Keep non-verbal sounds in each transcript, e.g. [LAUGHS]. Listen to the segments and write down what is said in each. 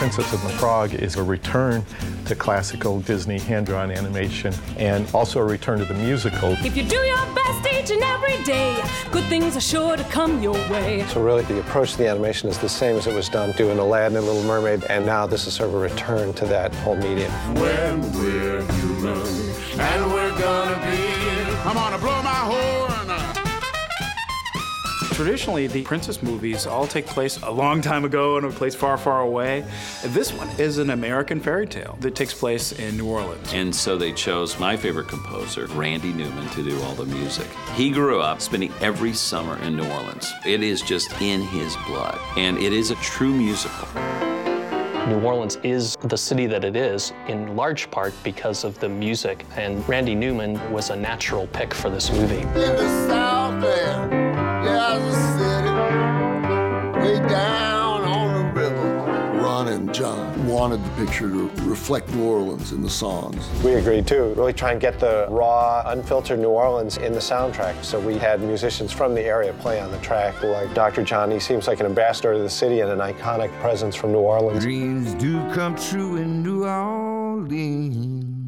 Princess and the Frog is a return to classical Disney hand-drawn animation and also a return to the musical. If you do your best each and every day, good things are sure to come your way. So really the approach to the animation is the same as it was done doing Aladdin and Little Mermaid, and now this is sort of a return to that whole medium. When we're human, and we're gonna be, I'm gonna blow my horn. Traditionally, the princess movies all take place a long time ago in a place far, far away. This one is an American fairy tale that takes place in New Orleans. And so they chose my favorite composer, Randy Newman, to do all the music. He grew up spending every summer in New Orleans. It is just in his blood, and it is a true musical. New Orleans is the city that it is in large part because of the music, and Randy Newman was a natural pick for this movie. And John wanted the picture to reflect New Orleans in the songs. We agreed too, really try and get the raw, unfiltered New Orleans in the soundtrack. So we had musicians from the area play on the track, like Dr. John. He seems like an ambassador to the city and an iconic presence from New Orleans. Dreams do come true in New Orleans.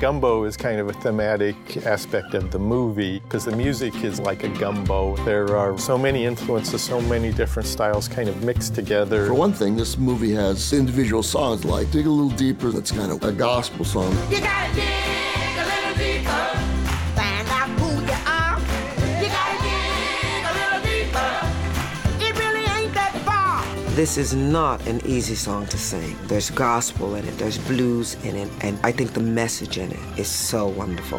Gumbo is kind of a thematic aspect of the movie because the music is like a gumbo. There are so many influences, so many different styles kind of mixed together. For one thing, this movie has individual songs like Dig a Little Deeper, that's kind of a gospel song. You gotta dig This is not an easy song to sing. There's gospel in it, there's blues in it, and I think the message in it is so wonderful.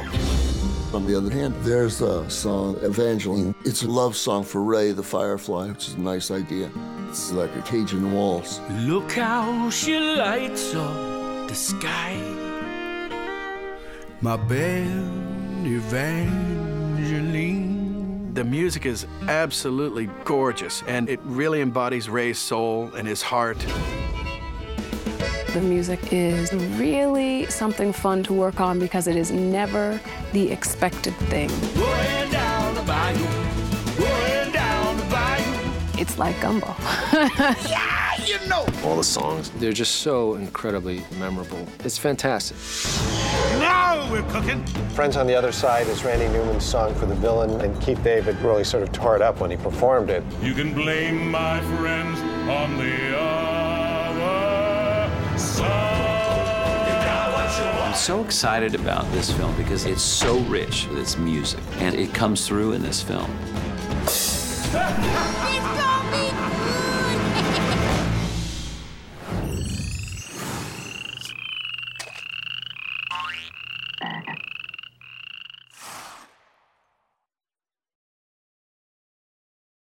On the other hand, there's a song, Evangeline. It's a love song for Ray the Firefly, which is a nice idea. It's like a Cajun waltz. Look how she lights up the sky. My belle Evangeline. The music is absolutely gorgeous, and it really embodies Ray's soul and his heart. The music is really something fun to work on because it is never the expected thing. Going down the bayou. Going down the bayou. It's like gumbo. [LAUGHS] Yeah, you know. All the songs, they're just so incredibly memorable. It's fantastic. Now we're cooking. Friends on the Other Side is Randy Newman's song for the villain, and Keith David really sort of tore it up when he performed it. You can blame my friends on the other side. I'm so excited about this film because it's so rich with its music, and it comes through in this film. [LAUGHS] He's